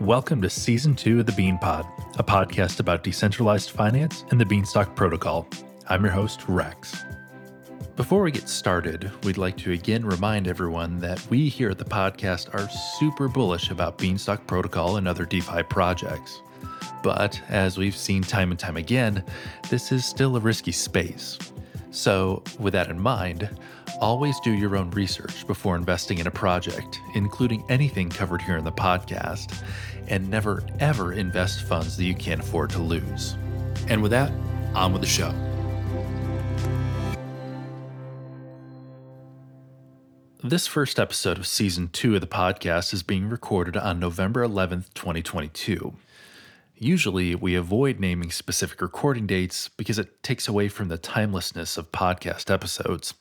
Welcome to Season 2 of the Bean Pod, a podcast about decentralized finance and the Beanstalk Protocol. I'm your host, Rex. Before we get started, we'd like to again remind everyone that we here at the podcast are super bullish about Beanstalk Protocol and other DeFi projects. But as we've seen time and time again, this is still a risky space. So, with that in mind, always do your own research before investing in a project, including anything covered here in the podcast, and never ever invest funds that you can't afford to lose. And with that, on with the show. This first episode of season two of the podcast is being recorded on November 11th, 2022. Usually, we avoid naming specific recording dates because it takes away from the timelessness of podcast episodes.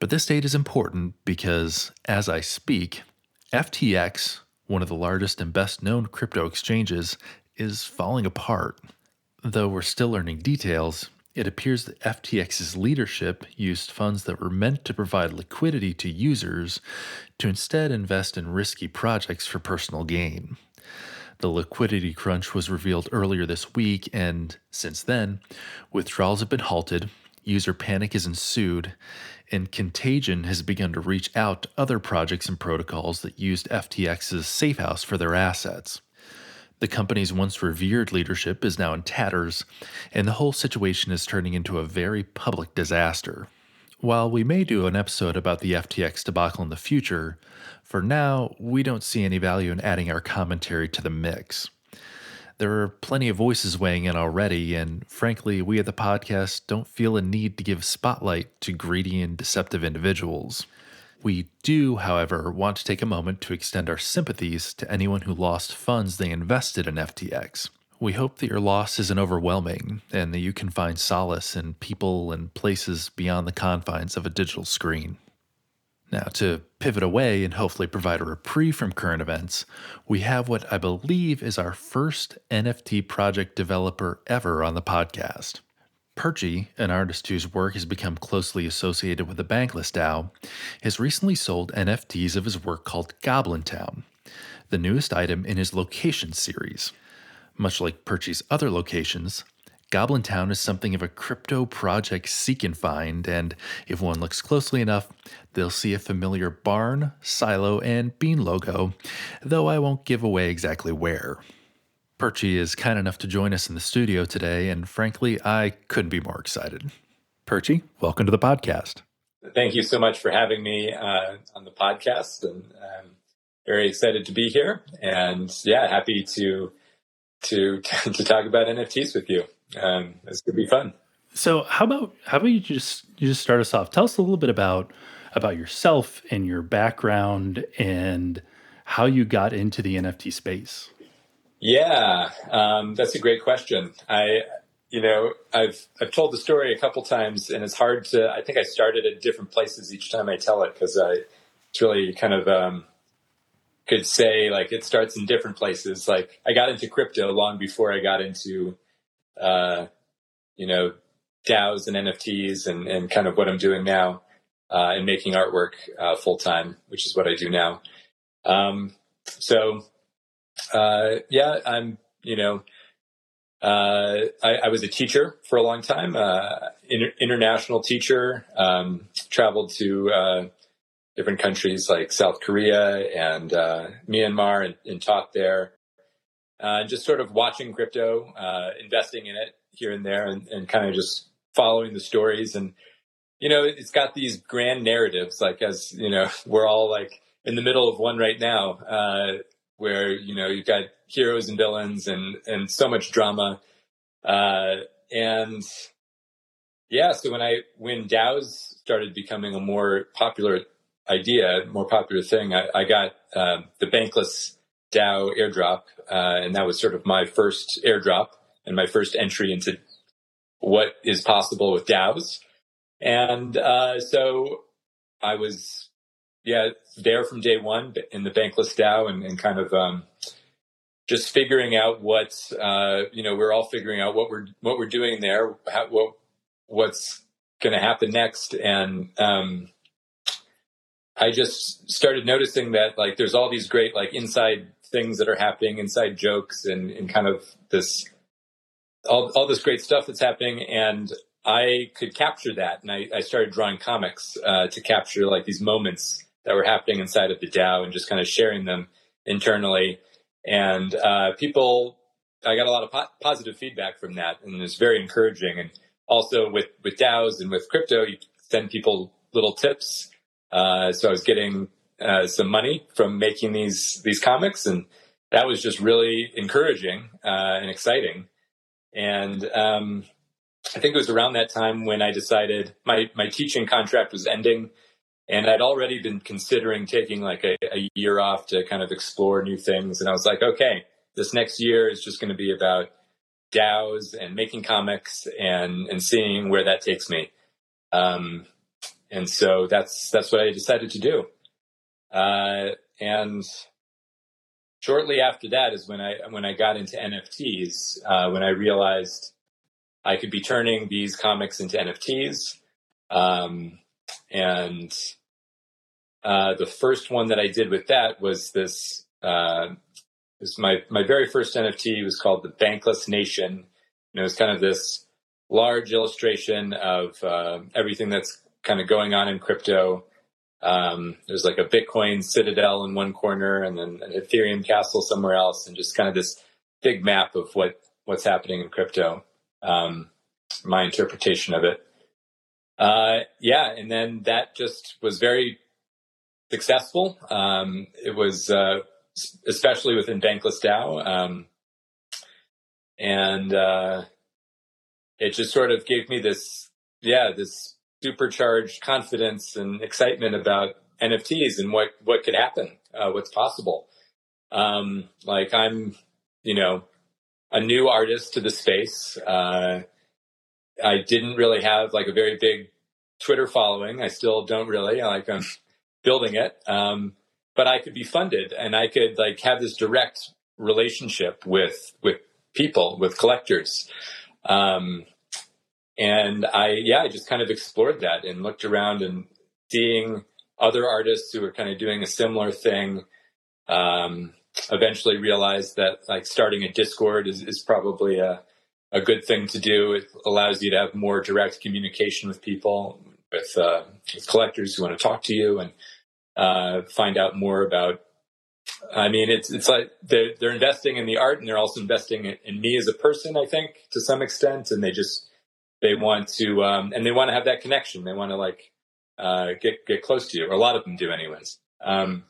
But this date is important because, as I speak, FTX, one of the largest and best known crypto exchanges, is falling apart. Though we're still learning details, it appears that FTX's leadership used funds that were meant to provide liquidity to users to instead invest in risky projects for personal gain. The liquidity crunch was revealed earlier this week, and since then, withdrawals have been halted, user panic has ensued, and contagion has begun to reach out to other projects and protocols that used FTX's safehouse for their assets. The company's once revered leadership is now in tatters, and the whole situation is turning into a very public disaster. While we may do an episode about the FTX debacle in the future, for now, we don't see any value in adding our commentary to the mix. There are plenty of voices weighing in already, and frankly, we at the podcast don't feel a need to give spotlight to greedy and deceptive individuals. We do, however, want to take a moment to extend our sympathies to anyone who lost funds they invested in FTX. We hope that your loss isn't overwhelming and that you can find solace in people and places beyond the confines of a digital screen. Now, to pivot away and hopefully provide a reprieve from current events, we have what I believe is our first NFT project developer ever on the podcast. Perchy, an artist whose work has become closely associated with the Bankless DAO, has recently sold NFTs of his work called Goblin Town, the newest item in his location series. Much like Perchy's other locations, Goblin Town is something of a crypto project seek and find, and if one looks closely enough, they'll see a familiar barn, silo, and bean logo, though I won't give away exactly where. Perchy is kind enough to join us in the studio today, and frankly, I couldn't be more excited. Perchy, welcome to the podcast. Thank you so much for having me uh, on the podcast, and I'm very excited to be here. And yeah, happy to to to talk about NFTs with you um, it's gonna be fun. So how about how about you just you just start us off? Tell us a little bit about about yourself and your background and how you got into the NFT space. Yeah, um, that's a great question. I, you know, I've I've told the story a couple times, and it's hard to. I think I started at different places each time I tell it because I, it's really kind of um, could say like it starts in different places. Like I got into crypto long before I got into uh, you know, DAOs and NFTs and, and kind of what I'm doing now, uh, and making artwork, uh, full time, which is what I do now. Um, so, uh, yeah, I'm, you know, uh, I, I, was a teacher for a long time, uh, inter- international teacher, um, traveled to, different countries like South Korea and, Myanmar and, and taught there uh, just sort of watching crypto, uh, investing in it here and there, and, and kind of just following the stories. And you know, it's got these grand narratives, like as you know, we're all like in the middle of one right now, uh, where you know you've got heroes and villains and and so much drama, uh, and yeah. So when I when DAOs started becoming a more popular idea, more popular thing, I, I got uh, the Bankless DAO airdrop, uh, and that was sort of my first airdrop and my first entry into what is possible with DAOs. And uh, so I was, yeah, there from day one in the Bankless DAO and, and kind of um, just figuring out what uh, you know. We're all figuring out what we're what we're doing there, how, what what's going to happen next, and um, I just started noticing that like there's all these great like inside things that are happening, inside jokes, and, and kind of this all all this great stuff that's happening, and I could capture that, and I, I started drawing comics uh, to capture like these moments that were happening inside of the DAO, and just kind of sharing them internally. And uh, people, I got a lot of po- positive feedback from that, and it was very encouraging. And also with with DAOs and with crypto, you send people little tips. Uh, so I was getting uh, some money from making these these comics, and that was just really encouraging uh, and exciting. And um, I think it was around that time when I decided my my teaching contract was ending, and I'd already been considering taking like a, a year off to kind of explore new things. And I was like, okay, this next year is just going to be about DAOs and making comics and and seeing where that takes me. Um, and so that's that's what I decided to do. Uh, and shortly after that is when I when I got into NFTs. Uh, when I realized I could be turning these comics into NFTs, um, and uh, the first one that I did with that was this. Uh, was my my very first NFT was called the Bankless Nation, and it was kind of this large illustration of uh, everything that's kind of going on in crypto. Um, there's like a Bitcoin citadel in one corner, and then an Ethereum castle somewhere else, and just kind of this big map of what what's happening in crypto. Um, my interpretation of it. Uh, yeah, and then that just was very successful. Um, it was uh, especially within Bankless DAO, um, and uh, it just sort of gave me this, yeah, this supercharged confidence and excitement about NFTs and what what could happen, uh, what's possible. Um, like I'm, you know, a new artist to the space. Uh, I didn't really have like a very big Twitter following. I still don't really. Like I'm building it, um, but I could be funded and I could like have this direct relationship with with people, with collectors. Um, and I, yeah, I just kind of explored that and looked around and seeing other artists who were kind of doing a similar thing. Um, eventually realized that like starting a Discord is, is probably a, a good thing to do. It allows you to have more direct communication with people, with, uh, with collectors who want to talk to you and uh, find out more about. I mean, it's it's like they're they're investing in the art and they're also investing in, in me as a person. I think to some extent, and they just they want to um, and they want to have that connection. They want to like uh, get get close to you, or a lot of them do, anyways. Um,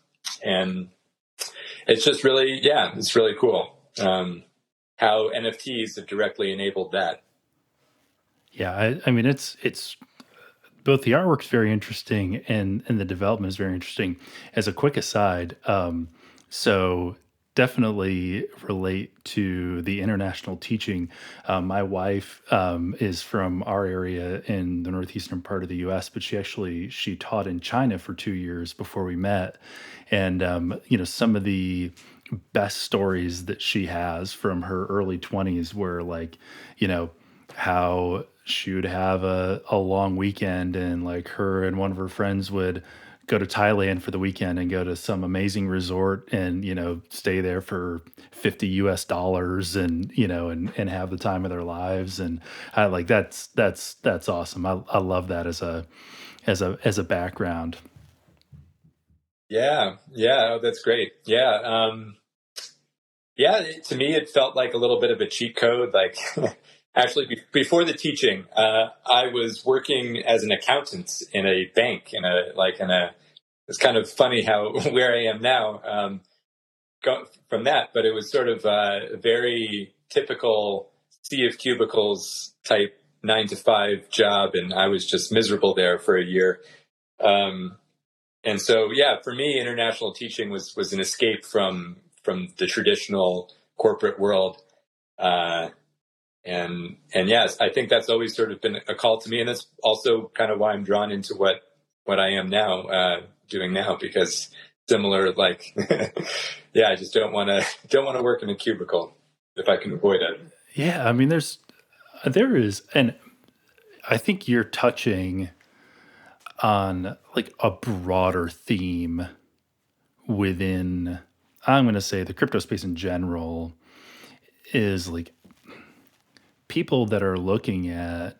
and it's just really, yeah, it's really cool um, how NFTs have directly enabled that. Yeah, I, I mean, it's it's both the artwork's very interesting and and the development is very interesting. As a quick aside, um, so definitely relate to the international teaching. Um, my wife um, is from our area in the northeastern part of the U.S., but she actually she taught in China for two years before we met, and um, you know some of the best stories that she has from her early 20s were like you know how she would have a, a long weekend and like her and one of her friends would go to Thailand for the weekend and go to some amazing resort and you know stay there for 50 US dollars and you know and and have the time of their lives and I like that's that's that's awesome. I I love that as a as a as a background. Yeah, yeah, oh, that's great. Yeah, um yeah, to me it felt like a little bit of a cheat code like actually be- before the teaching uh, i was working as an accountant in a bank in a like in a it's kind of funny how where i am now um, from that but it was sort of a very typical sea of cubicles type nine to five job and i was just miserable there for a year. Um, and so yeah for me international teaching was was an escape from from the traditional corporate world. Uh, and and yes, I think that's always sort of been a call to me, and that's also kind of why I'm drawn into what what I am now uh, doing now because similar like yeah, I just don't want to don't want to work in a cubicle if I can avoid it. Yeah, I mean, there's there is, and I think you're touching on like a broader theme within I'm going to say the crypto space in general is like people that are looking at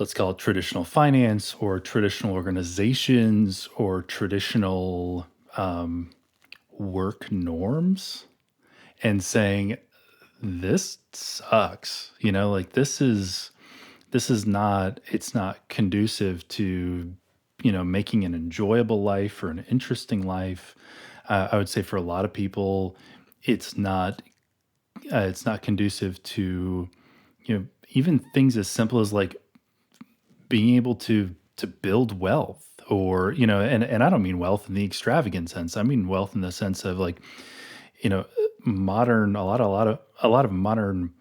let's call it traditional finance or traditional organizations or traditional um, work norms and saying this sucks you know like this is this is not it's not conducive to you know making an enjoyable life or an interesting life. Uh, i would say for a lot of people it's not uh, it's not conducive to you know even things as simple as like being able to to build wealth or you know and and I don't mean wealth in the extravagant sense. I mean wealth in the sense of like you know modern a lot a lot of a lot of modern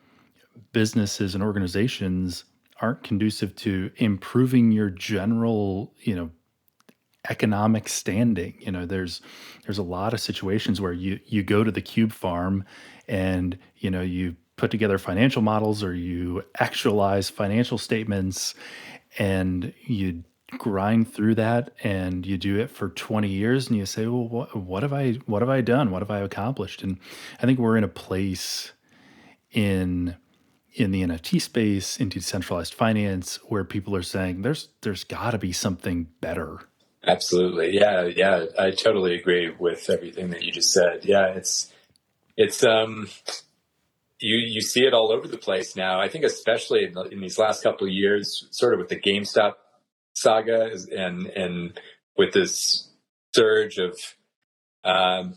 businesses and organizations aren't conducive to improving your general you know economic standing. You know there's there's a lot of situations where you you go to the cube farm and you know you put together financial models or you actualize financial statements and you grind through that and you do it for 20 years and you say well what, what have i what have i done? What have i accomplished? And i think we're in a place in in the nft space in decentralized finance where people are saying there's there's got to be something better. Absolutely. Yeah yeah. I totally agree with everything that you just said. Yeah it's it's um you you see it all over the place now. I think especially in, the, in these last couple of years, sort of with the GameStop saga and and with this surge of um,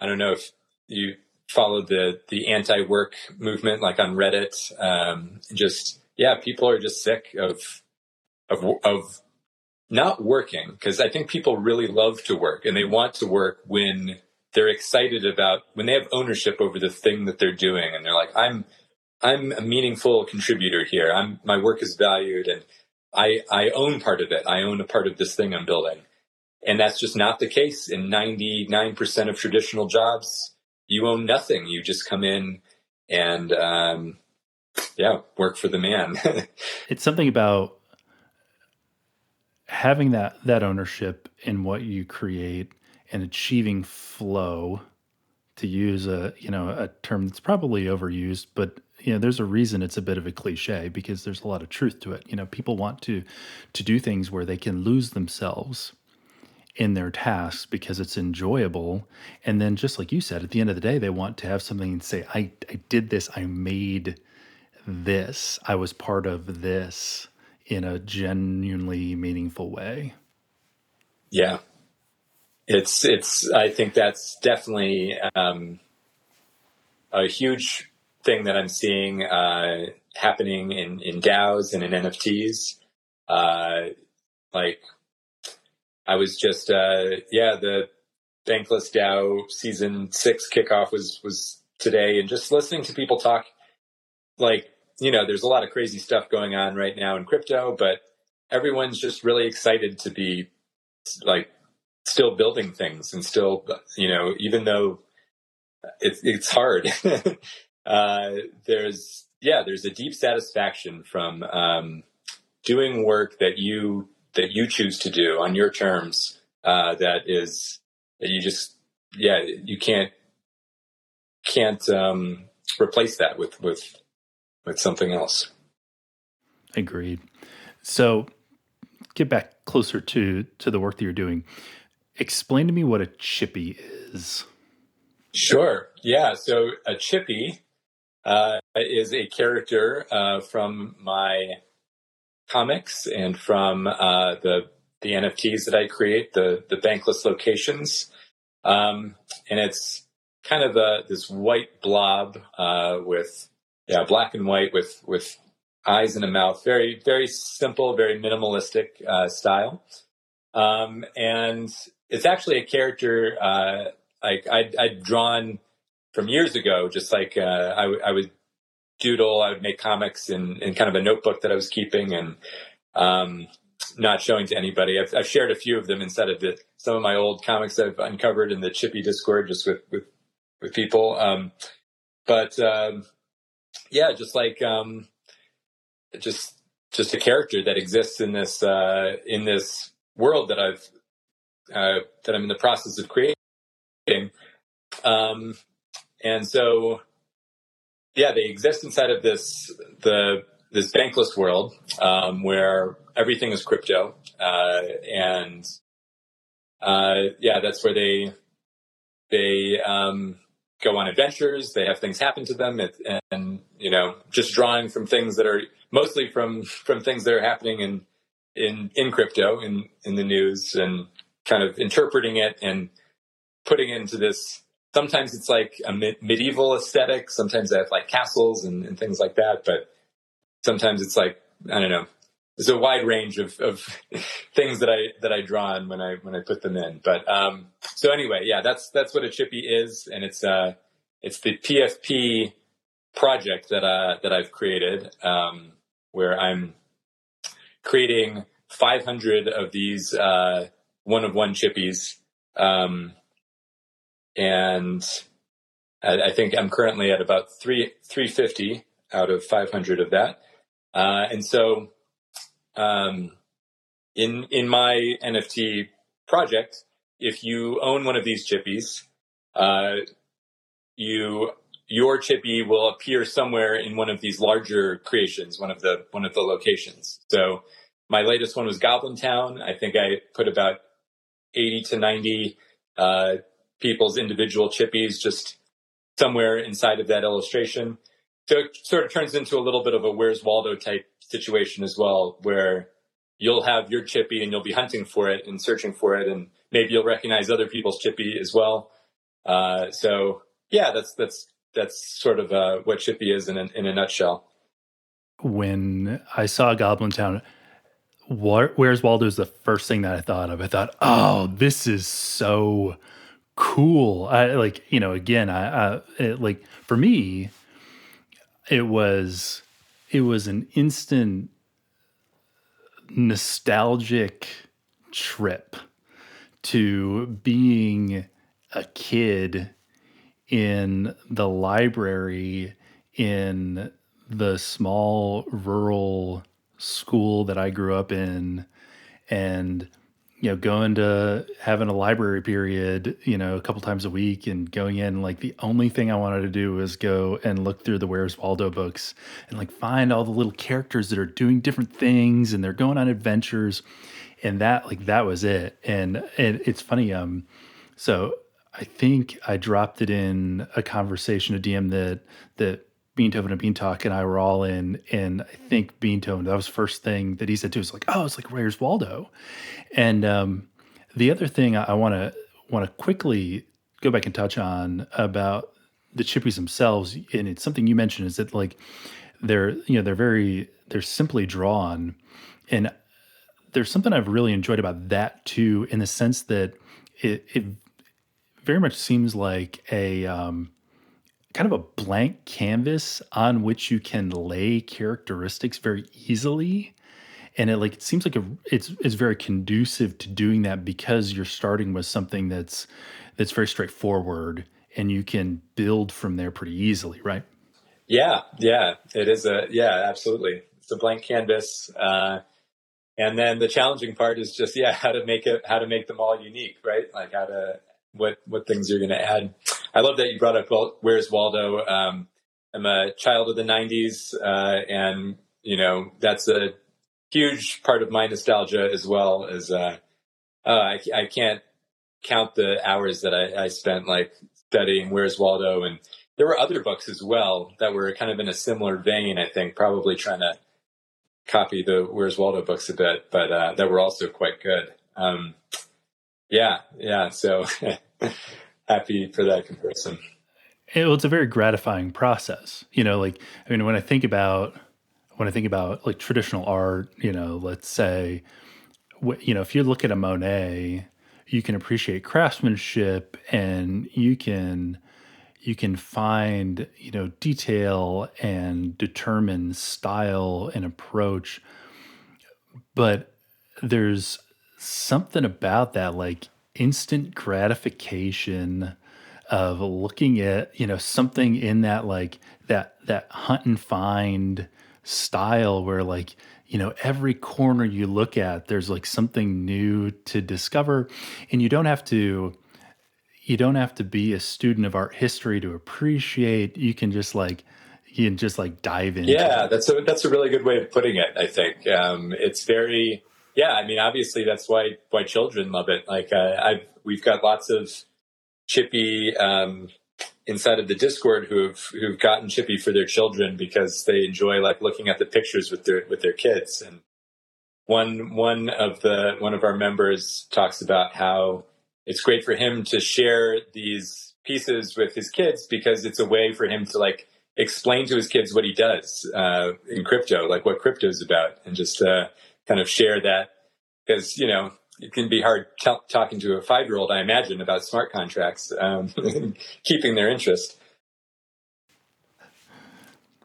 I don't know if you followed the the anti-work movement like on Reddit. Um, just yeah, people are just sick of of of not working because I think people really love to work and they want to work when they're excited about when they have ownership over the thing that they're doing and they're like i'm i'm a meaningful contributor here. I'm my work is valued and i i own part of it. I own a part of this thing i'm building. And that's just not the case in 99% of traditional jobs. You own nothing. You just come in and um, yeah work for the man. It's something about having that that ownership in what you create and achieving flow to use a you know a term that's probably overused but you know there's a reason it's a bit of a cliche because there's a lot of truth to it. You know people want to to do things where they can lose themselves in their tasks because it's enjoyable. And then just like you said at the end of the day they want to have something and say i i did this. I made this. I was part of this in a genuinely meaningful way yeah it's it's. I think that's definitely um, a huge thing that I'm seeing uh, happening in in DAOs and in NFTs. Uh, like I was just uh, yeah the Bankless DAO season six kickoff was was today, and just listening to people talk, like you know, there's a lot of crazy stuff going on right now in crypto, but everyone's just really excited to be like still building things and still, you know, even though it's it's hard, uh, there's yeah, there's a deep satisfaction from um, doing work that you that you choose to do on your terms. Uh, that is that you just yeah you can't can't um, replace that with with with something else. Agreed. So get back closer to to the work that you're doing explain to me what a chippi is. Sure. Yeah. So a chippi uh, is a character uh, from my comics and from uh, the the NFTs that I create, the the bankless locations, um, and it's kind of a, this white blob uh, with yeah black and white with with eyes and a mouth. Very very simple, very minimalistic uh, style. Um, and it's actually a character uh, like I'd, I'd, drawn from years ago. Just like uh, I, w- I would doodle, I would make comics in, in kind of a notebook that I was keeping and um, not showing to anybody. I've, I've, shared a few of them inside of the, some of my old comics I've uncovered in the Chippi Discord, just with with, with people. Um, but um, yeah, just like um, just just a character that exists in this uh, in this world that I've uh, that I'm in the process of creating. Um, and so, yeah, they exist inside of this the this bankless world um, where everything is crypto, uh, and uh, yeah, that's where they they um, go on adventures. They have things happen to them, it, and you know, just drawing from things that are mostly from from things that are happening in in in crypto in in the news, and kind of interpreting it and putting it into this. Sometimes it's like a me- medieval aesthetic. Sometimes they have like castles and, and things like that. But sometimes it's like I don't know there's a wide range of, of things that I that I draw on when I when I put them in. But um, so anyway, yeah, that's that's what a chippi is, and it's uh it's the PFP project that uh that I've created, um, where I'm creating 500 of these uh, one of one chippies, um, and I, I think I'm currently at about three 350 out of 500 of that, uh, and so um, in in my NFT project, if you own one of these chippies, uh, you your chippi will appear somewhere in one of these larger creations, one of the one of the locations. So my latest one was Goblin Town. I think I put about eighty to ninety uh, people's individual chippies just somewhere inside of that illustration. So it sort of turns into a little bit of a Where's Waldo type situation as well, where you'll have your chippi and you'll be hunting for it and searching for it, and maybe you'll recognize other people's chippi as well. Uh, so yeah, that's that's that's sort of uh, what chippi is in a, in a nutshell. When I saw Goblin Town, Where's Waldo is the first thing that I thought of. I thought, oh, this is so cool. I like, you know, again, I, I it, like for me, it was it was an instant nostalgic trip to being a kid in the library in the small rural school that I grew up in and you know, going to having a library period, you know, a couple times a week and going in, like the only thing I wanted to do was go and look through the Where's Waldo books and like find all the little characters that are doing different things and they're going on adventures. And that, like, that was it. And, and it's funny. Um, so I think I dropped it in a conversation, a DM that, that Beantoven and Bean Talk and I were all in, and I think Beantoven, that was the first thing that he said too. Was like, oh, it's like where's Waldo? And um, the other thing I want to want to quickly go back and touch on about the chippies themselves, and it's something you mentioned is that like they're you know they're very they're simply drawn, and there's something I've really enjoyed about that too, in the sense that it it very much seems like a um, kind of a blank canvas on which you can lay characteristics very easily. And it like it seems like a, it's it's very conducive to doing that because you're starting with something that's that's very straightforward and you can build from there pretty easily right? Yeah yeah. It is a yeah absolutely. It's a blank canvas uh, and then the challenging part is just yeah how to make it how to make them all unique right? Like how to what what things you're going to add I love that you brought up Where's Waldo. Um, I'm a child of the '90s, uh, and you know that's a huge part of my nostalgia as well. As uh, uh, I, I, can't count the hours that I, I, spent like studying Where's Waldo, and there were other books as well that were kind of in a similar vein. I think probably trying to copy the Where's Waldo books a bit, but uh, that were also quite good. Um, yeah, yeah. So happy for that comparison. It, well, it's a very gratifying process. You know, like I mean, when I think about when I think about like traditional art, you know, let's say, you know, if you look at a Monet, you can appreciate craftsmanship, and you can you can find you know detail and determine style and approach but there's something about that like instant gratification of looking at you know something in that like that that hunt and find style where like you know every corner you look at there's like something new to discover and you don't have to you don't have to be a student of art history to appreciate. You can just like you can just like dive in. Yeah, that's a that's a really good way of putting it. I think um, it's very yeah. I mean, obviously that's why why children love it. Like uh, I've we've got lots of chippi um, inside of the Discord who've who've gotten chippi for their children because they enjoy like looking at the pictures with their with their kids and one one of the one of our members talks about how it's great for him to share these pieces with his kids because it's a way for him to like explain to his kids what he does uh, in crypto, like what crypto is about, and just uh, kind of share that because you know it can be hard t- talking to a five year old, I imagine, about smart contracts, um, keeping their interest.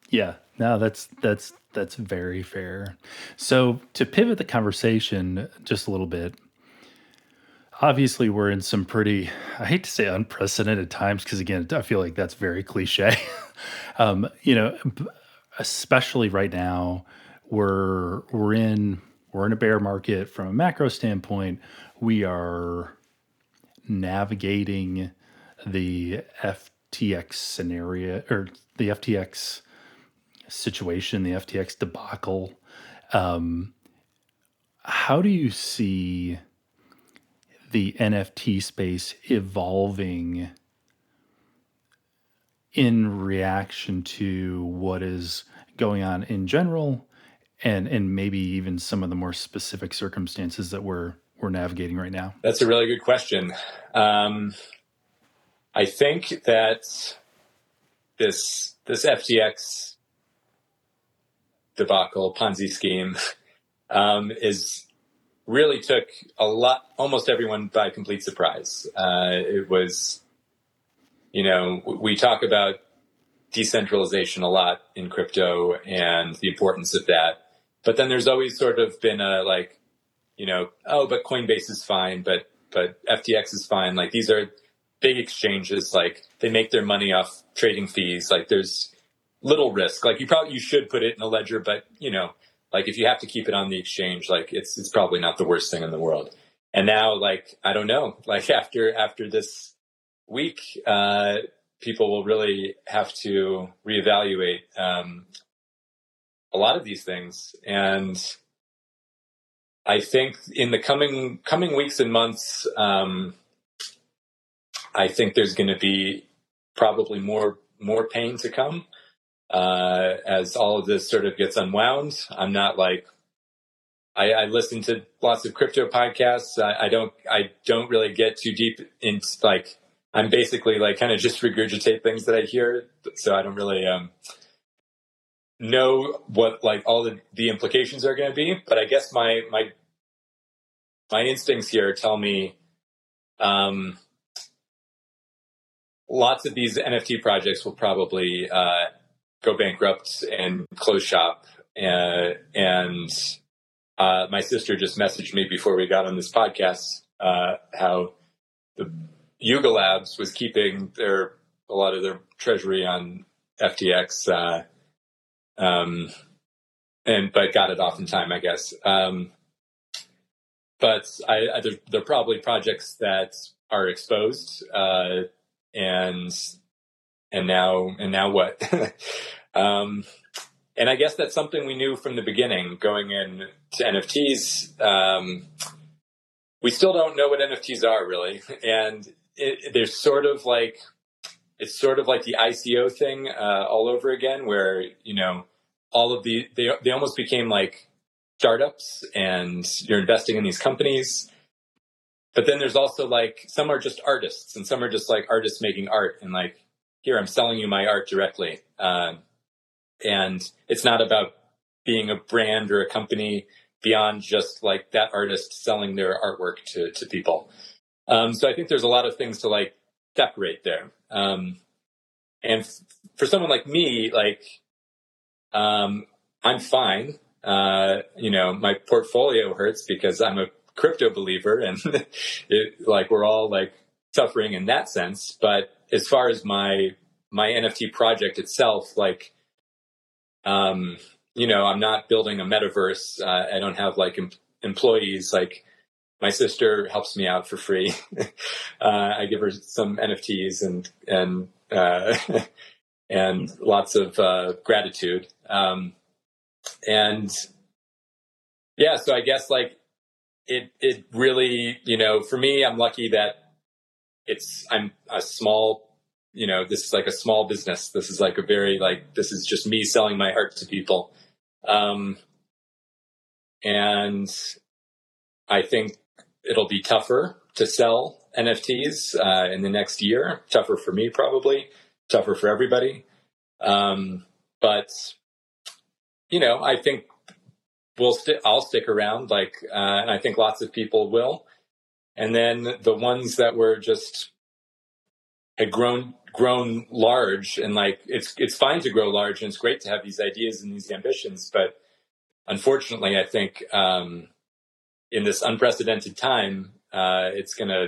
Yeah, no, that's that's that's very fair. So to pivot the conversation just a little bit, obviously we're in some pretty i hate to say unprecedented times because again i feel like that's very cliche um, you know especially right now we're we're in we're in a bear market. From a macro standpoint we are navigating the ftx scenario or the ftx situation the ftx debacle. Um, how do you see the NFT space evolving in reaction to what is going on in general and and maybe even some of the more specific circumstances that we're we're navigating right now? That's a really good question. Um, I think that this this FTX debacle Ponzi scheme um, is really took a lot, almost everyone by complete surprise. Uh, it was, you know, we talk about decentralization a lot in crypto and the importance of that. But then there's always sort of been a like, you know, oh, but Coinbase is fine, but but FTX is fine. Like these are big exchanges. Like they make their money off trading fees. Like there's little risk. Like you probably you should put it in a ledger, but you know like if you have to keep it on the exchange, like it's it's probably not the worst thing in the world. And now, like I don't know, like after after this week, uh, people will really have to reevaluate um, a lot of these things. And I think in the coming coming weeks and months, um, I think there's going to be probably more more pain to come uh, as all of this sort of gets unwound. I'm not like I, I listen to lots of crypto podcasts. I, I, don't I don't really get too deep into like I'm basically like kind of just regurgitate things that I hear. So I don't really um, know what like all the, the implications are going to be. But I guess my my my instincts here tell me um, lots of these NFT projects will probably uh, go bankrupt and close shop. And, and uh, my sister just messaged me before we got on this podcast uh, how the Yuga Labs was keeping their a lot of their treasury on FTX, uh, um, and but got it off in time, I guess. Um, but I, I, there, are probably projects that are exposed, uh, and and now and now what? um, and I guess that's something we knew from the beginning going in to NFTs. Um, we still don't know what NFTs are really, and it, there's sort of like it's sort of like the ICO thing uh, all over again, where you know all of the they they almost became like startups, and you're investing in these companies. But then there's also like some are just artists, and some are just like artists making art, and like here I'm selling you my art directly. Uh, and it's not about being a brand or a company beyond just like that artist selling their artwork to, to people. Um, so I think there's a lot of things to like separate there. Um, and f- for someone like me, like, um, I'm fine. Uh, you know, my portfolio hurts because I'm a crypto believer and it, like we're all like suffering in that sense. But as far as my my NFT project itself, like, um, you know, I'm not building a metaverse. Uh, I don't have like em- employees. Like, my sister helps me out for free. uh, I give her some NFTs and and uh, and lots of uh, gratitude. Um, and yeah, so I guess like it it really you know for me, I'm lucky that it's I'm a small you know this is like a small business. This is like a very like this is just me selling my heart to people. Um, and I think it'll be tougher to sell NFTs uh, in the next year. Tougher for me, probably. Tougher for everybody. Um, but you know, I think we'll st- I'll stick around. Like, uh, and I think lots of people will. And then the ones that were just had grown grown large and like it's it's fine to grow large and it's great to have these ideas and these ambitions but unfortunately i think um, in this unprecedented time, uh, it's gonna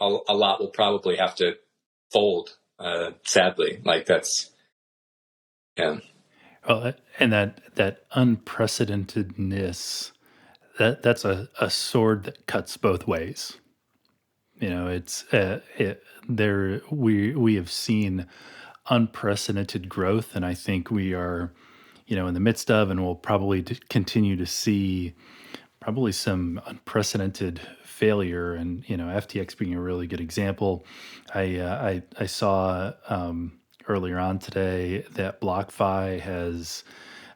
a, a, lot will probably have to fold. Uh, sadly, like that's yeah. Well, and that that unprecedentedness that that's a, a sword that cuts both ways. You know, it's uh, it, there. We we have seen unprecedented growth, and I think we are, you know, in the midst of, and we'll probably continue to see probably some unprecedented failure, and you know FTX being a really good example. I uh, I, I saw um, earlier on today that BlockFi has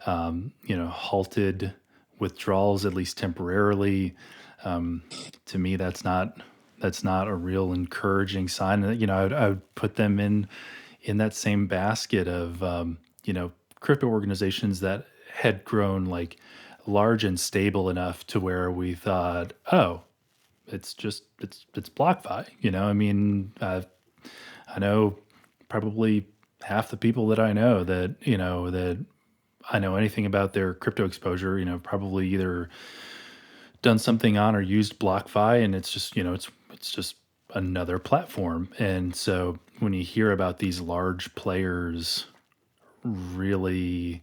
um, you know halted withdrawals at least temporarily. Um, to me, that's not that's not a real encouraging sign. You know, I would, I would put them in in that same basket of um, you know crypto organizations that had grown like large and stable enough to where we thought, oh, it's just it's it's BlockFi. You know, I mean, uh, I know probably half the people that I know that you know that I know anything about their crypto exposure. You know, probably either done something on or used BlockFi, and it's just you know it's it's just another platform. And so when you hear about these large players really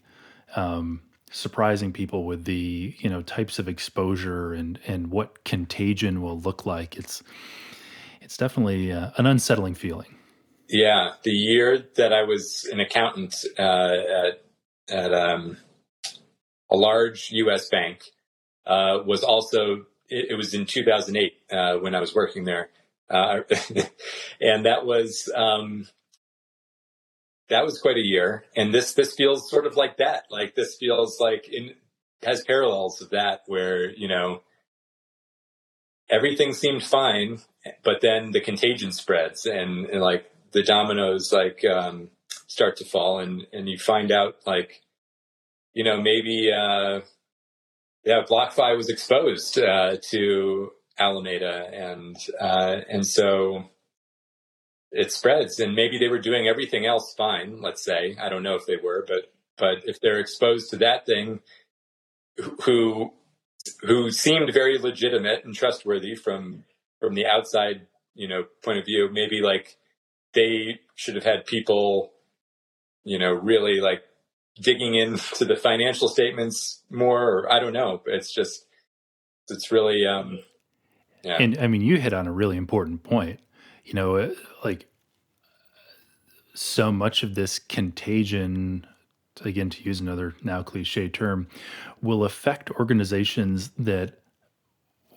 um, surprising people with the you know types of exposure and and what contagion will look like. It's it's definitely uh, an unsettling feeling. Yeah. The year that i was an accountant uh, at at um, a large us bank uh, was also it, it, was in 2008 uh, when i was working there. Uh, and that was um, that was quite a year. And this this feels sort of like that. Like this feels like in has parallels of that where, you know, everything seemed fine, but then the contagion spreads and, and like the dominoes like um, start to fall and, and you find out like, you know, maybe uh yeah, BlockFi was exposed uh, to Alameda and uh, and so it spreads and maybe they were doing everything else fine let's say. I don't know if they were but but if they're exposed to that thing who who seemed very legitimate and trustworthy from from the outside you know point of view maybe like they should have had people you know really like digging into the financial statements more or i don't know. It's just it's really um yeah. and i mean you hit on a really important point you know, uh, like so much of this contagion, again, to use another now cliche term, will affect organizations that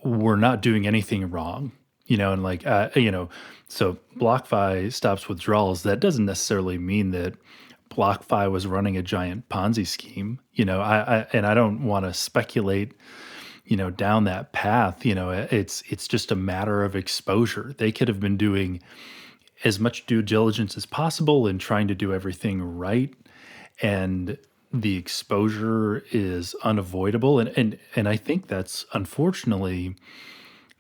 were not doing anything wrong. You know, and like, uh, you know, so BlockFi stops withdrawals. That doesn't necessarily mean that BlockFi was running a giant Ponzi scheme. You know, I, I and I don't want to speculate you know down that path you know it's it's just a matter of exposure they could have been doing as much due diligence as possible and trying to do everything right and the exposure is unavoidable and and and I think that's unfortunately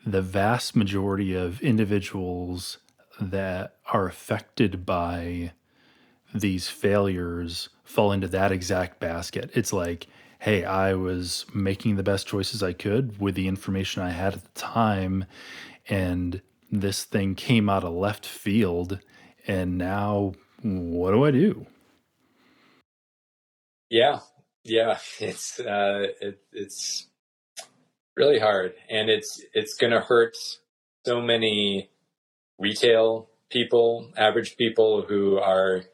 the vast majority of individuals that are affected by these failures fall into that exact basket. It's like hey, I was making the best choices I could with the information I had at the time. And this thing came out of left field. And now what do I do? Yeah. Yeah. It's, uh, it, it's really hard, and it's it's going to hurt so many retail people, average people who are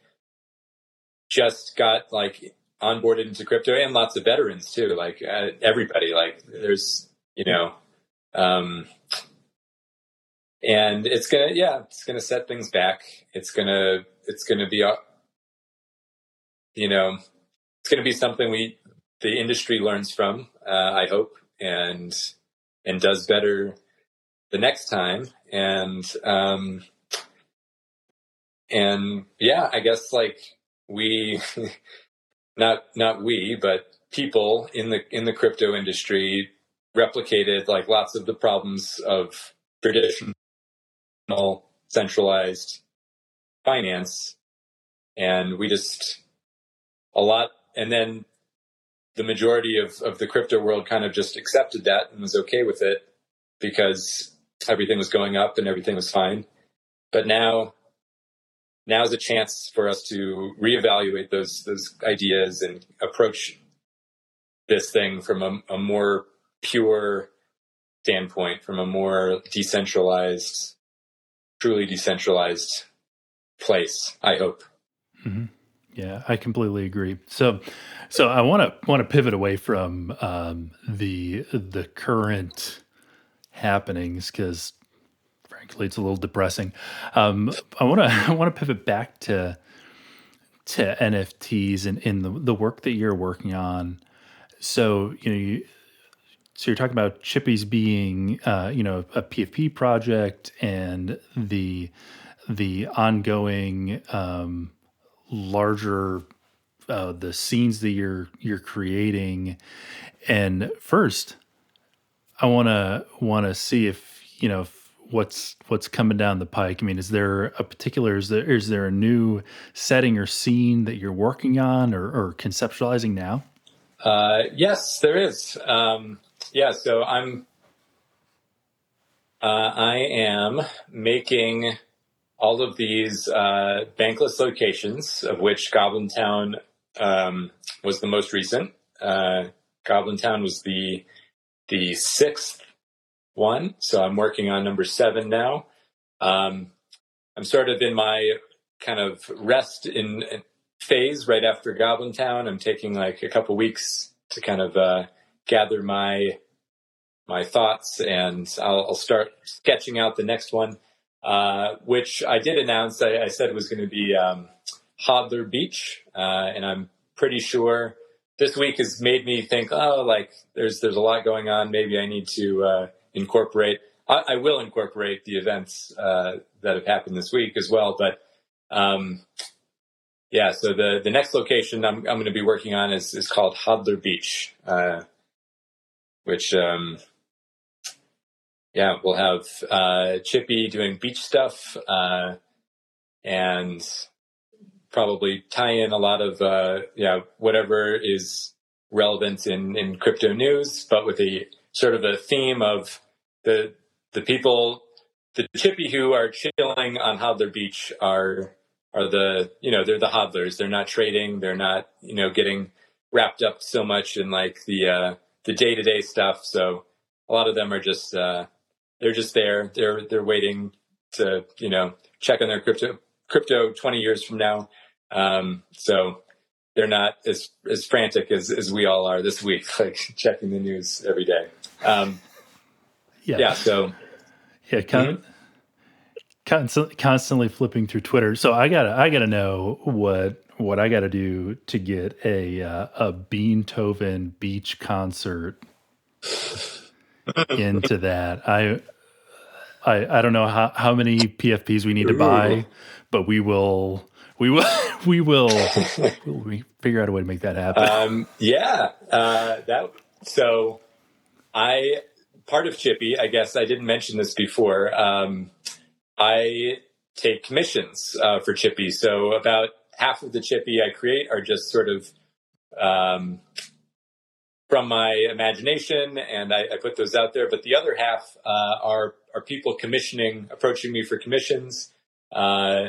just got like onboarded into crypto, and lots of veterans too. Like uh, everybody, like there's you know, um, and it's gonna yeah, it's gonna set things back. It's gonna it's gonna be you know, it's gonna be something we the industry learns from. Uh, I hope and and does better the next time. And um, and yeah, I guess like we, not not we, but people in the in the crypto industry replicated like lots of the problems of traditional centralized finance and we just a lot and then the majority of, of the crypto world kind of just accepted that and was okay with it because everything was going up and everything was fine. But now, now is a chance for us to reevaluate those those ideas and approach this thing from a, a more pure standpoint, from a more decentralized, truly decentralized place. I hope. Mm-hmm. Yeah, I completely agree. So, so I want to want to pivot away from um, the the current happenings because, frankly, it's a little depressing. Um, I want to I want to pivot back to to NFTs and in the the work that you're working on. So you know you. So you're talking about Chippi's being, uh, you know, a PFP project and the the ongoing um, larger uh, the scenes that you're you're creating and first i want to want to see if you know if what's what's coming down the pike? I mean is there a particular is there is there a new setting or scene that you're working on or, or conceptualizing now? Uh, yes there is. Um, yeah so i'm uh, i am making all of these uh, bankless locations, of which Goblin Town um, was the most recent. Uh, Goblin Town was the the sixth one, so I'm working on number seven now. Um, I'm sort of in my kind of rest in, phase right after Goblin Town. I'm taking like a couple weeks to kind of uh, gather my my thoughts, and I'll, I'll start sketching out the next one. Uh, which I did announce. I, I said was going to be um, Hodler Beach, uh, and I'm pretty sure this week has made me think, oh, like there's there's a lot going on. Maybe I need to uh, incorporate. I, I, will incorporate the events uh, that have happened this week as well. But um, yeah, so the the next location I'm I'm going to be working on is is called Hodler Beach, uh, which um, yeah, we'll have uh, Chippi doing beach stuff uh, and probably tie in a lot of uh, yeah whatever is relevant in in crypto news, but with a sort of a theme of the the people the Chippi who are chilling on Hodler Beach are are the you know they're the hodlers. They're not trading. They're not you know getting wrapped up so much in like the uh, the day to day stuff. So a lot of them are just uh, they're just there. They're they're waiting to you know check on their crypto crypto 20 years from now. Um, so they're not as as frantic as as we all are this week, like checking the news every day. Um, yeah. Yeah. So yeah, con- mm-hmm. constantly, constantly flipping through Twitter. So I gotta I gotta know what what I gotta do to get a uh, a Beethoven beach concert into that. I I I don't know how how many PFPs we need to buy, but we will we will we will we figure out a way to make that happen. Um, yeah, uh, that so I part of Chippi. I guess I didn't mention this before. Um, I take commissions uh, for Chippi, so about half of the Chippi I create are just sort of um, from my imagination, and I, I, put those out there. But the other half uh, are are people commissioning, approaching me for commissions, uh,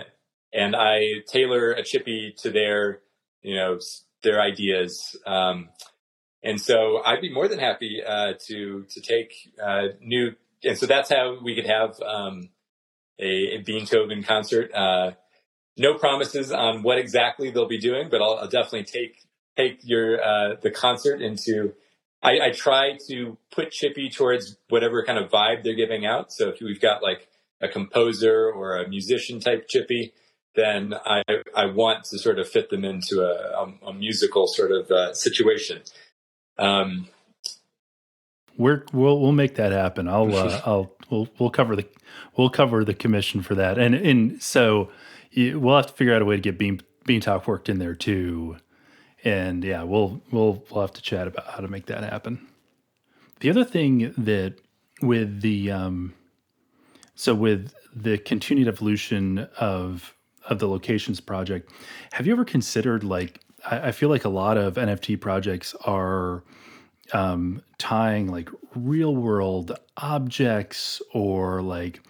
and I tailor a chippi to their you know their ideas. Um, and so I'd be more than happy uh, to to take uh, new. And so that's how we could have um, a, a Beethoven concert. Uh, no promises on what exactly they'll be doing, but I'll, I'll definitely take take your uh, the concert into. I, I try to put Chippi towards whatever kind of vibe they're giving out. So if we've got like a composer or a musician type Chippi, then I I want to sort of fit them into a, a, a musical sort of uh, situation. Um, we're we'll we'll make that happen. I'll uh, I'll we'll we'll cover the we'll cover the commission for that, and and so we'll have to figure out a way to get Bean Beanstalk worked in there too, and yeah, we'll we'll we'll have to chat about how to make that happen. The other thing that with the um, so with the continued evolution of of the locations project, have you ever considered like I, I feel like a lot of NFT projects are um, tying like real world objects or like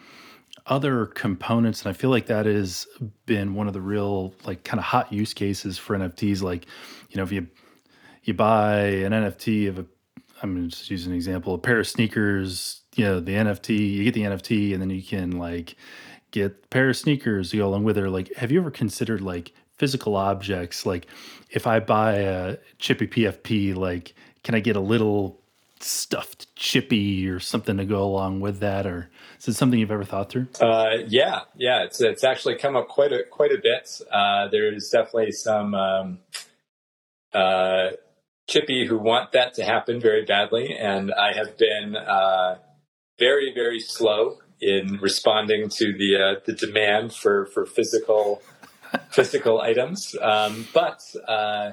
other components and i feel like that has been one of the real like kind of hot use cases for nfts like you know if you you buy an nft of a i'm just using an example a pair of sneakers you know the nft you get the nft and then you can like get a pair of sneakers to go along with it like have you ever considered like physical objects? Like if i buy a chippi pfp like can I get a little stuffed chippi or something to go along with that or is it something you've ever thought through? Uh, yeah yeah it's, it's actually come up quite a quite a bit. Uh, there's definitely some um, uh, chippi who want that to happen very badly and i have been uh, very very slow in responding to the uh, the demand for for physical physical items um, but uh,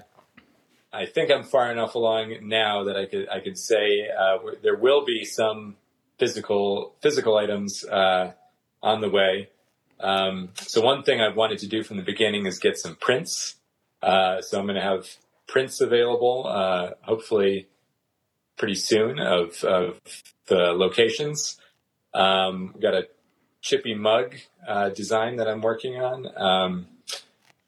I think I'm far enough along now that I could I could say uh, there will be some physical physical items uh, on the way. Um, so one thing I've wanted to do from the beginning is get some prints. Uh, so I'm going to have prints available, uh, hopefully pretty soon of, of the locations. Um, got a chippi mug uh, design that I'm working on. Um,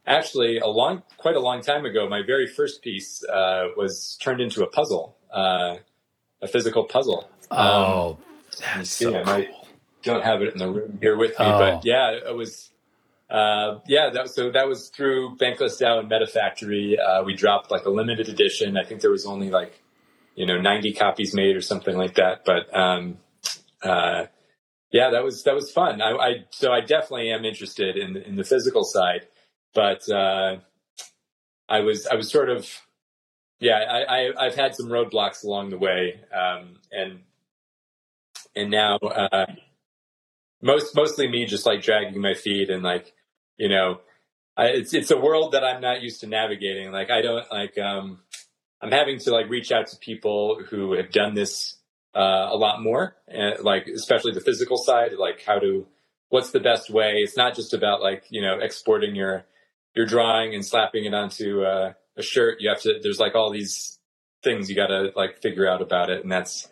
actually a long, quite a long time ago, my very first piece uh, was turned into a puzzle, uh, a physical puzzle. Oh, um, that's so cool. I don't have it in the room here with me, oh. but yeah, it was. Uh, yeah, that, so that was through Bankless DAO and MetaFactory. Uh, we dropped like a limited edition. I think there was only like, you know, 90 copies made or something like that. But, um, uh, yeah, that was, that was fun. I, I, so I definitely am interested in, in the physical side but uh, I was I was sort of yeah I, I have had some roadblocks along the way um, and and now uh, most mostly me just like dragging my feet and like you know I, it's it's a world that I'm not used to navigating. Like I don't like um, I'm having to like reach out to people who have done this uh, a lot more and like especially the physical side like how to what's the best way? It's not just about like you know exporting your you're drawing and slapping it onto uh, a shirt, you have to. There's like all these things you got to like figure out about it, and that's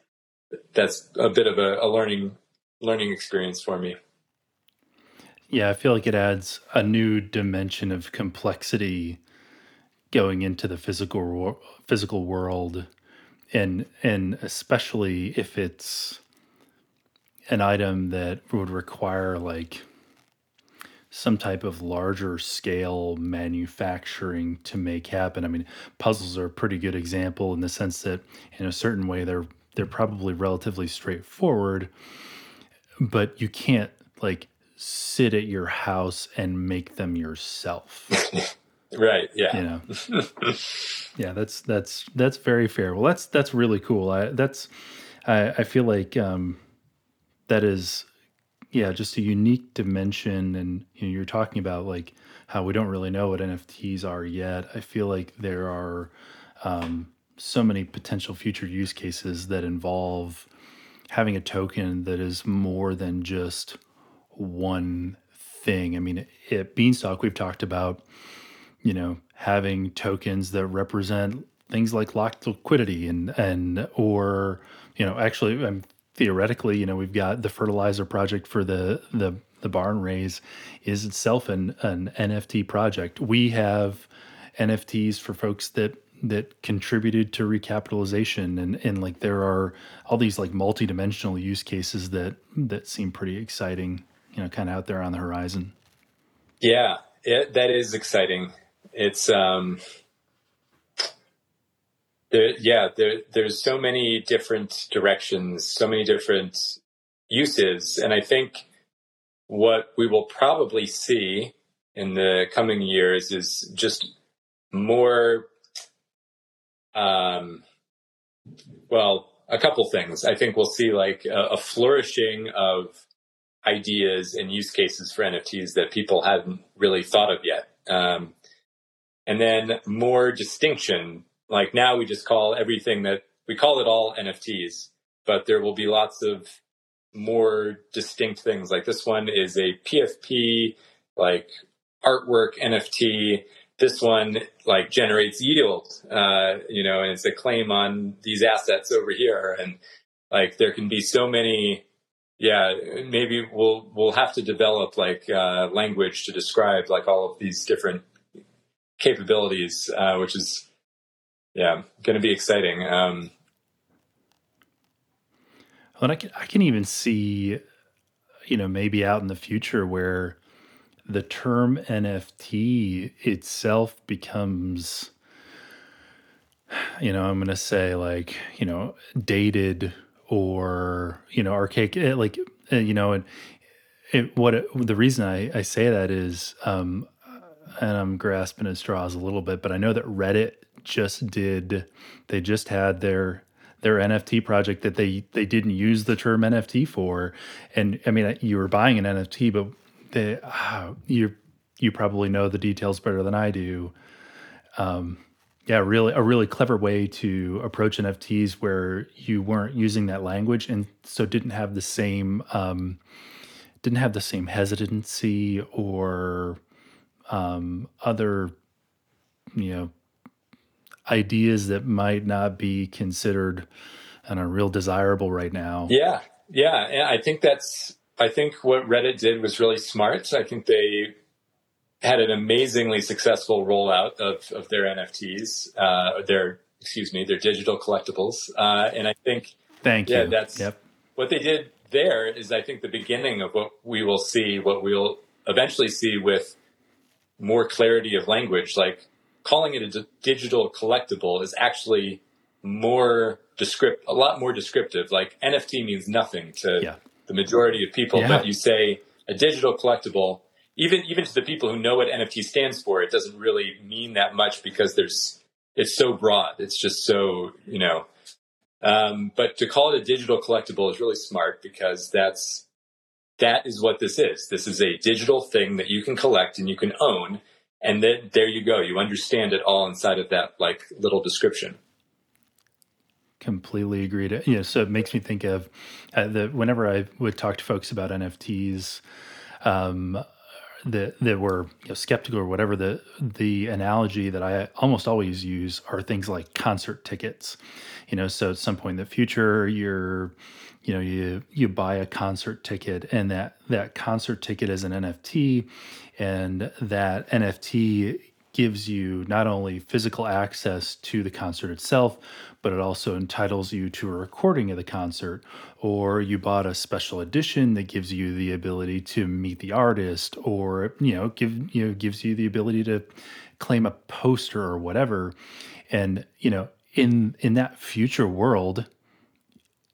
that's a bit of a, a learning learning experience for me. Yeah, I feel like it adds a new dimension of complexity going into the physical physical world, and and especially if it's an item that would require like some type of larger scale manufacturing to make happen. I mean, puzzles are a pretty good example in the sense that in a certain way they're they're probably relatively straightforward, but you can't like sit at your house and make them yourself. right, yeah. You know. yeah, that's that's that's very fair. Well, that's that's really cool. I that's I I feel like um that is yeah, just a unique dimension. And you know, you're talking about like how we don't really know what NFTs are yet. I feel like there are um, so many potential future use cases that involve having a token that is more than just one thing. I mean, at Beanstalk, we've talked about, you know, having tokens that represent things like locked liquidity and and or you know actually I'm theoretically, you know, we've got the fertilizer project for the the the barn raise is itself an an NFT project. We have NFTs for folks that that contributed to recapitalization and and like there are all these like multi-dimensional use cases that that seem pretty exciting you know kind of out there on the horizon yeah it, that is exciting it's um there yeah there there's so many different directions so many different uses and i think what we will probably see in the coming years is just more um, well, a couple things. I think we'll see like a, a, flourishing of ideas and use cases for NFTs that people hadn't really thought of yet. Um, and then more distinction. Like now we just call everything that we call it all NFTs, but there will be lots of more distinct things. Like this one is a PFP, like artwork NFT this one like generates yield, uh, you know, and it's a claim on these assets over here. And like there can be so many, yeah, maybe we'll we'll have to develop like uh, language to describe like all of these different capabilities, uh, which is yeah going to be exciting. Um, well, I can I can even see, you know, maybe out in the future where the term NFT itself becomes, you know, I'm going to say like, you know, dated or, you know, archaic, eh, like, eh, you know, and it, what it, the reason I, I say that is, um, and I'm grasping at straws a little bit, but I know that Reddit just did, they just had their, their NFT project that they they didn't use the term NFT for, and I mean you were buying an NFT, but they uh, you you probably know the details better than I do. Um, yeah, really a really clever way to approach NFTs where you weren't using that language and so didn't have the same um, didn't have the same hesitancy or um, other you know ideas that might not be considered and are real desirable right now. Yeah, yeah, I think that's I think what Reddit did was really smart. I think they had an amazingly successful rollout of, of their NFTs, uh, their excuse me, their digital collectibles, uh, and I think thank yeah, you. That's yep. what they did. There is, I think, the beginning of what we will see, what we'll eventually see with more clarity of language. Like calling it a d- digital collectible is actually more descript, a lot more descriptive. Like NFT means nothing to yeah the majority of people. Yeah. But you say a digital collectible, even even to the people who know what NFT stands for, it doesn't really mean that much because there's it's so broad. It's just so you know. Um, but to call it a digital collectible is really smart because that's that is what this is. This is a digital thing that you can collect and you can own, and then there you go. You understand it all inside of that like little description. Completely agreed. Yeah, so it makes me think of uh, the whenever I would talk to folks about NFTs, um, that that were you know, skeptical or whatever. The the analogy that I almost always use are things like concert tickets. You know, so at some point in the future, you're you know you you buy a concert ticket and that that concert ticket is an NFT and that NFT gives you not only physical access to the concert itself, but it also entitles you to a recording of the concert. Or you bought a special edition that gives you the ability to meet the artist, or you know, give you know gives you the ability to claim a poster or whatever. And you know, in in that future world,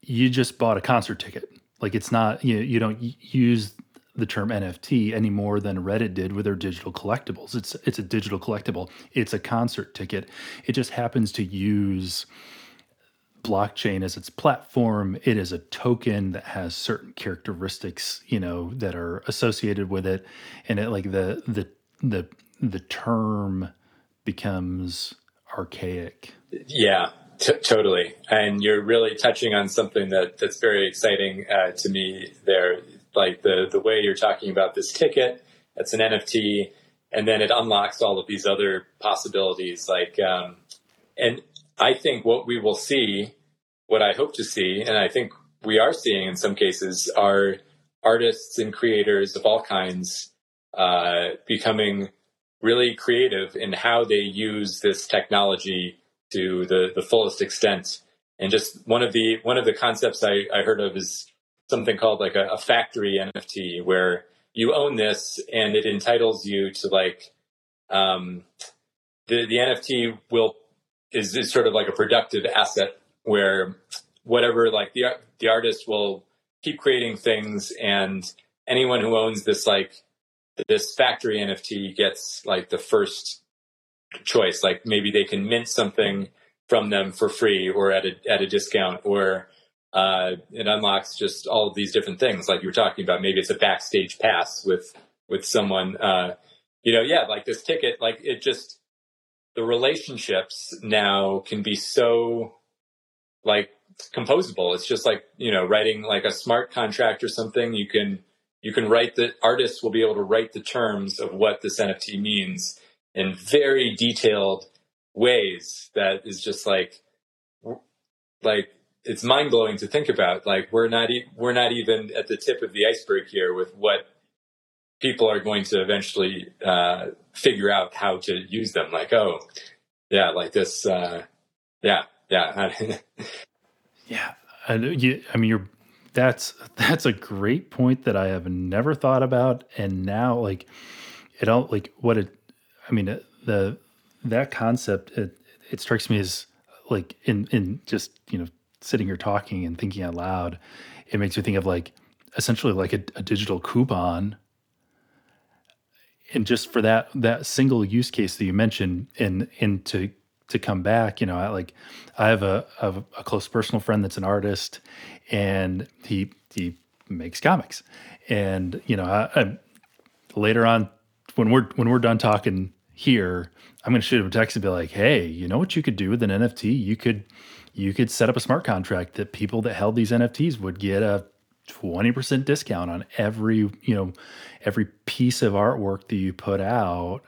you just bought a concert ticket. Like it's not you know, you don't use the term NFT any more than Reddit did with their digital collectibles. It's it's a digital collectible. It's a concert ticket. It just happens to use blockchain as its platform. It is a token that has certain characteristics, you know, that are associated with it, and it like the the the the term becomes archaic. Yeah, T- totally. And you're really touching on something that that's very exciting uh, to me there like the the way you're talking about this ticket. It's an NFT, and then it unlocks all of these other possibilities. Like, um, and I think what we will see, what I hope to see, and I think we are seeing in some cases, are artists and creators of all kinds uh, becoming really creative in how they use this technology to the the fullest extent. And just one of the one of the concepts I, I heard of is something called like a, a factory NFT, where you own this and it entitles you to like um, the the NFT will is, is sort of like a productive asset where whatever like the the artist will keep creating things and anyone who owns this like this factory NFT gets like the first choice. Like maybe they can mint something from them for free or at a at a discount or uh, it unlocks just all of these different things like you were talking about. Maybe it's a backstage pass with with someone uh, you know yeah like this ticket like it just the relationships now can be so like composable. It's just like you know writing like a smart contract or something you can you can write the artists will be able to write the terms of what this nft means in very detailed ways that is just like like it's mind blowing to think about. Like we're not e- we're not even at the tip of the iceberg here with what people are going to eventually uh, figure out how to use them. Like oh yeah, like this. Uh, yeah, yeah, yeah. I, you, I mean, you're that's that's a great point that I have never thought about, and now like it all like what it. I mean, the that concept it it strikes me as like in in just you know sitting here talking and thinking out loud, it makes me think of like essentially like a, a digital coupon. And just for that that single use case that you mentioned, and and to to come back, you know, I like I have a, a, close personal friend that's an artist, and he he makes comics, and you know, I, I, later on when we're when we're done talking here, I'm going to shoot him a text and be like, "Hey, you know what you could do with an NFT? You could you could set up a smart contract that people that held these NFTs would get a 20% discount on every, you know, every piece of artwork that you put out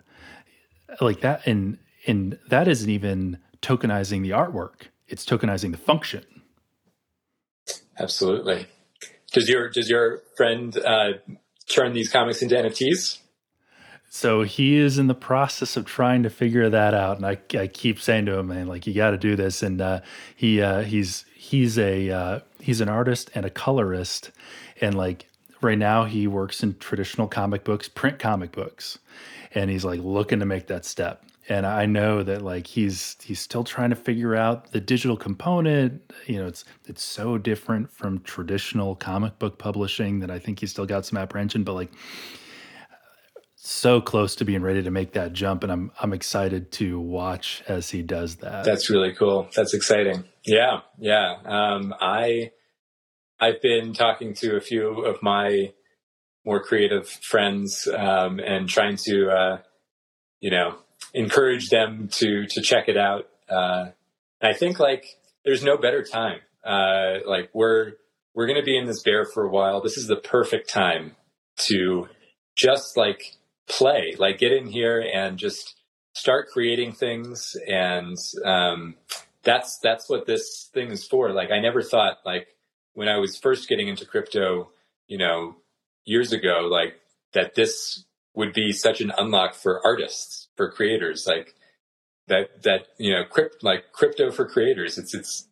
like that and and that isn't even tokenizing the artwork. It's tokenizing the function. Absolutely. Does your does your friend uh, turn these comics into NFTs? So he is in the process of trying to figure that out, and I, I keep saying to him, "Man, like you got to do this." And uh, he uh, he's he's a uh, he's an artist and a colorist, and like right now he works in traditional comic books, print comic books, and he's like looking to make that step. And I know that like he's he's still trying to figure out the digital component. You know, it's it's so different from traditional comic book publishing that I think he's still got some apprehension. But like so close to being ready to make that jump and I'm I'm excited to watch as he does that. That's really cool. That's exciting. Yeah. Yeah. Um, I I've been talking to a few of my more creative friends um, and trying to uh, you know encourage them to to check it out. Uh, I think like there's no better time. Uh, like we're we're going to be in this bear for a while. This is the perfect time to just like play, like get in here and just start creating things. And um, that's that's what this thing is for. Like I never thought like when I was first getting into crypto, you know, years ago, like that this would be such an unlock for artists, for creators, like that that you know, crypt like crypto for creators. It's it's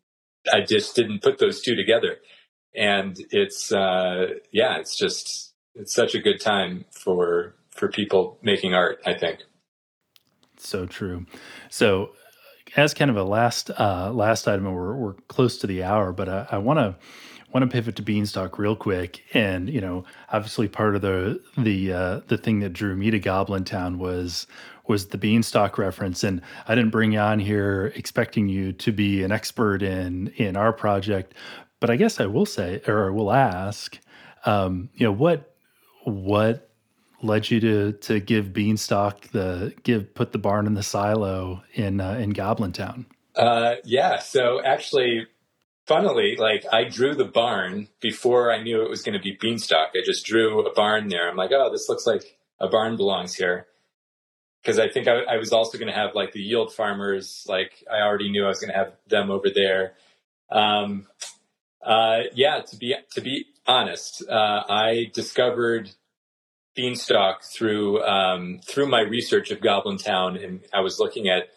I just didn't put those two together, and it's uh, yeah, it's just it's such a good time for for people making art. I think. So true. So, as kind of a last uh, last item, we're we're close to the hour, but I I want to want to pivot to Beanstalk real quick. And you know, obviously, part of the the uh, the thing that drew me to Goblin Town was was the Beanstalk reference. And I didn't bring you on here expecting you to be an expert in in our project, but I guess I will say, or I will ask, um, you know, what what led you to to give Beanstalk the give put the barn in the silo in uh, in Goblin Town? Uh, yeah. So actually, funnily, like I drew the barn before I knew it was going to be Beanstalk. I just drew a barn there. I'm like, oh, this looks like a barn belongs here. Because I think I, I was also going to have like the yield farmers. Like I already knew I was going to have them over there. Um, uh, yeah. To be to be honest, uh, I discovered Beanstalk through um, through my research of Goblin Town, and I was looking at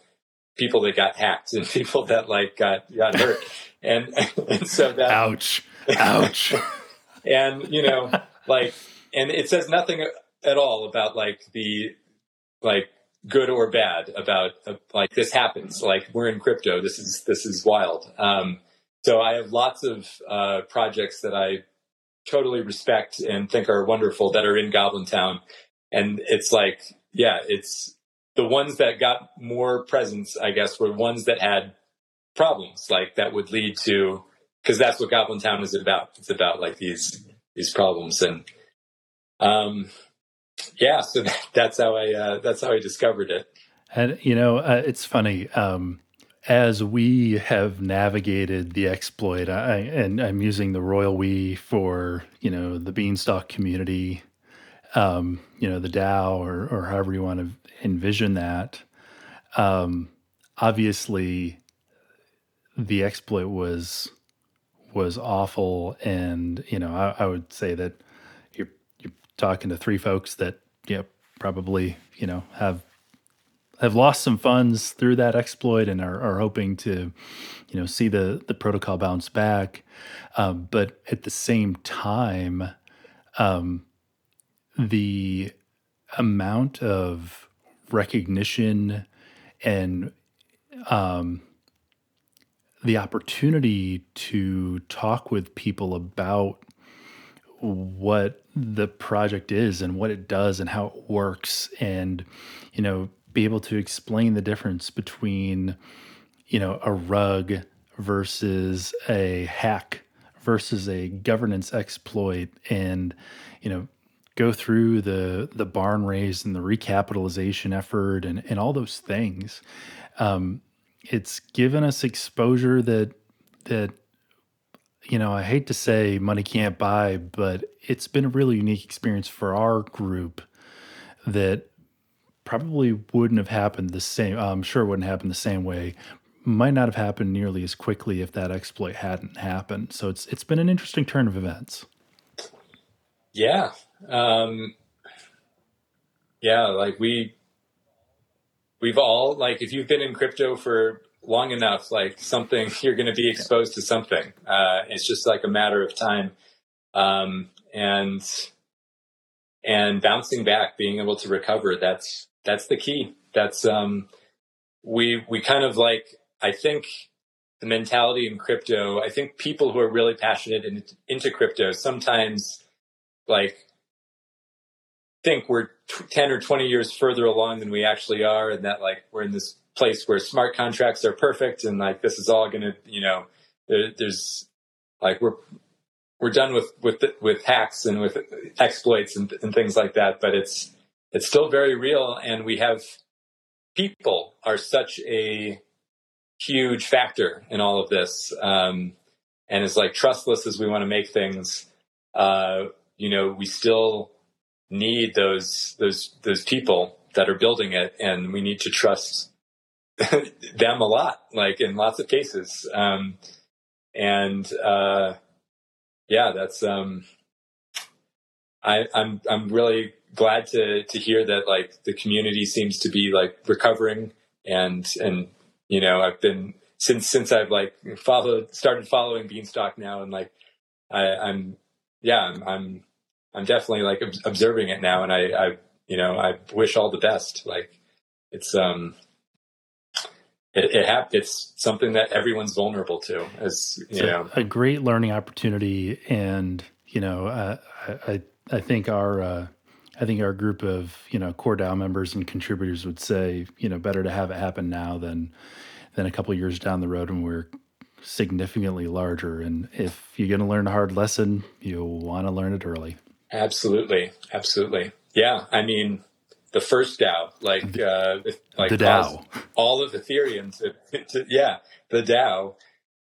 people that got hacked and people that like got got hurt, and, and so that ouch, ouch, and you know, like, and it says nothing at all about like the like good or bad about uh, like this happens. Like we're in crypto. This is this is wild. Um, so I have lots of uh, projects that I totally respect and think are wonderful that are in Goblin Town, and it's like yeah, it's the ones that got more presence. I guess were ones that had problems like that would lead to because that's what Goblin Town is about. It's about like these these problems and um yeah, so that, that's how I uh, that's how I discovered it. And you know, uh, it's funny. Um, as we have navigated the exploit, I, and I'm using the royal we for you know the Beanstalk community, um, you know the DAO or or however you want to envision that. Um, obviously, the exploit was was awful, and you know I, I would say that you're you're talking to three folks that know, probably you know have have lost some funds through that exploit and are, are hoping to you know see the the protocol bounce back. Um, but at the same time um, the amount of recognition and um, the opportunity to talk with people about what the project is and what it does and how it works and you know be able to explain the difference between you know a rug versus a hack versus a governance exploit and you know go through the the barn raise and the recapitalization effort and and all those things. Um, it's given us exposure that that you know, I hate to say money can't buy, but it's been a really unique experience for our group that probably wouldn't have happened the same. I'm sure it wouldn't happen the same way. Might not have happened nearly as quickly if that exploit hadn't happened. So it's it's been an interesting turn of events. Yeah, um, yeah. Like we we've all like if you've been in crypto for long enough, like something you're going to be exposed to something. Uh, it's just like a matter of time, um, and and bouncing back, being able to recover. That's that's the key. That's um, we we kind of like. I think the mentality in crypto. I think people who are really passionate in, into crypto sometimes like think we're t- 10 or 20 years further along than we actually are and that like we're in this place where smart contracts are perfect and like this is all going to you know there, there's like we're we're done with with with hacks and with exploits and, and things like that but it's it's still very real and we have people are such a huge factor in all of this um, and as like trustless as we want to make things uh, you know we still need those those those people that are building it and we need to trust them a lot, like in lots of cases. Um, and uh, yeah, that's um, I, I'm I'm really glad to to hear that like the community seems to be like recovering. And and you know I've been since since I've like followed started following Beanstalk now and like I, I'm yeah I'm, I'm I'm definitely like observing it now. And I I you know I wish all the best. Like it's um it, it it's something that everyone's vulnerable to as you it's know. a, a, great learning opportunity. And you know uh, I, I think our uh, I think our group of you know core DAO members and contributors would say you know better to have it happen now than than a couple years down the road when we're significantly larger. And if you're going to learn a hard lesson you want to learn it early. Absolutely. Absolutely. Yeah i mean the first DAO, like uh, like the DAO, all of Ethereum to, to, yeah, the DAO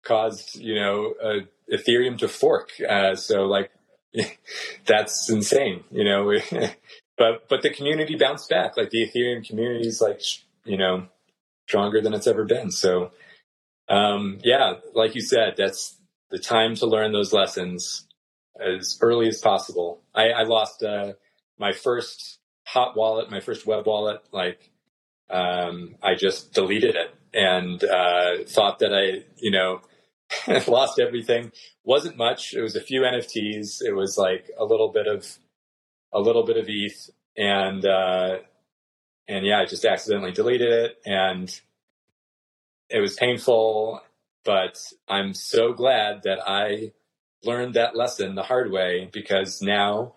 caused you know uh, Ethereum to fork. Uh, so like that's insane, you know. but but the community bounced back. Like the Ethereum community is like you know stronger than it's ever been. So um, yeah, like you said, that's the time to learn those lessons as early as possible. I, I lost uh, my first hot wallet, my first web wallet, like um, I just deleted it and uh, thought that I, you know, lost everything. Wasn't much. It was a few NFTs. It was like a little bit of a little bit of ETH, and uh, and yeah, I just accidentally deleted it, and it was painful. But I'm so glad that I learned that lesson the hard way because now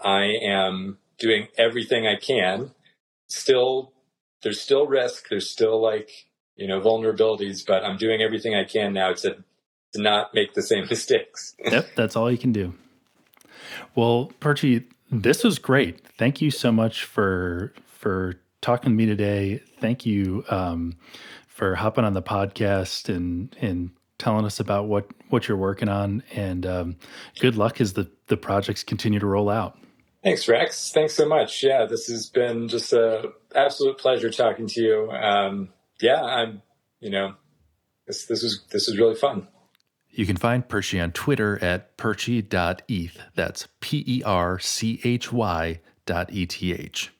I am doing everything I can. Still, there's still risk. There's still like, you know, vulnerabilities, but I'm doing everything I can now to, to not make the same mistakes. yep. That's all you can do. Well, Perchy, this was great. Thank you so much for, for talking to me today. Thank you um, for hopping on the podcast and, and telling us about what what you're working on, and um, good luck as the the projects continue to roll out. Thanks, Rex. Thanks so much. Yeah, this has been just a absolute pleasure talking to you. Um, yeah, I'm. You know, this this is this is really fun. You can find Perchy on Twitter at perchy.eth. That's P E R C H Y dot E T H.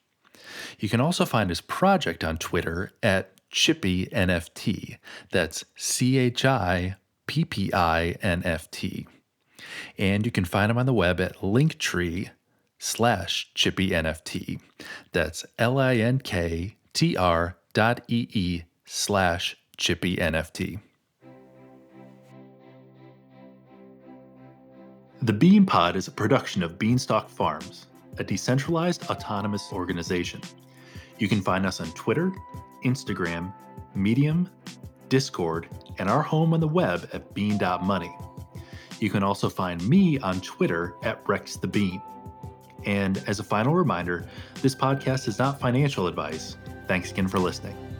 You can also find his project on Twitter at Chippi NFT. That's C H I P P I N F T. And you can find him on the web at linktree slash chippi NFT. That's L I N K T R dot E E slash chippi NFT. The Bean Pod is a production of Beanstalk Farms, a decentralized autonomous organization. You can find us on Twitter, Instagram, Medium, Discord, and our home on the web at bean.money. You can also find me on Twitter at Rex the Bean. And as a final reminder, this podcast is not financial advice. Thanks again for listening.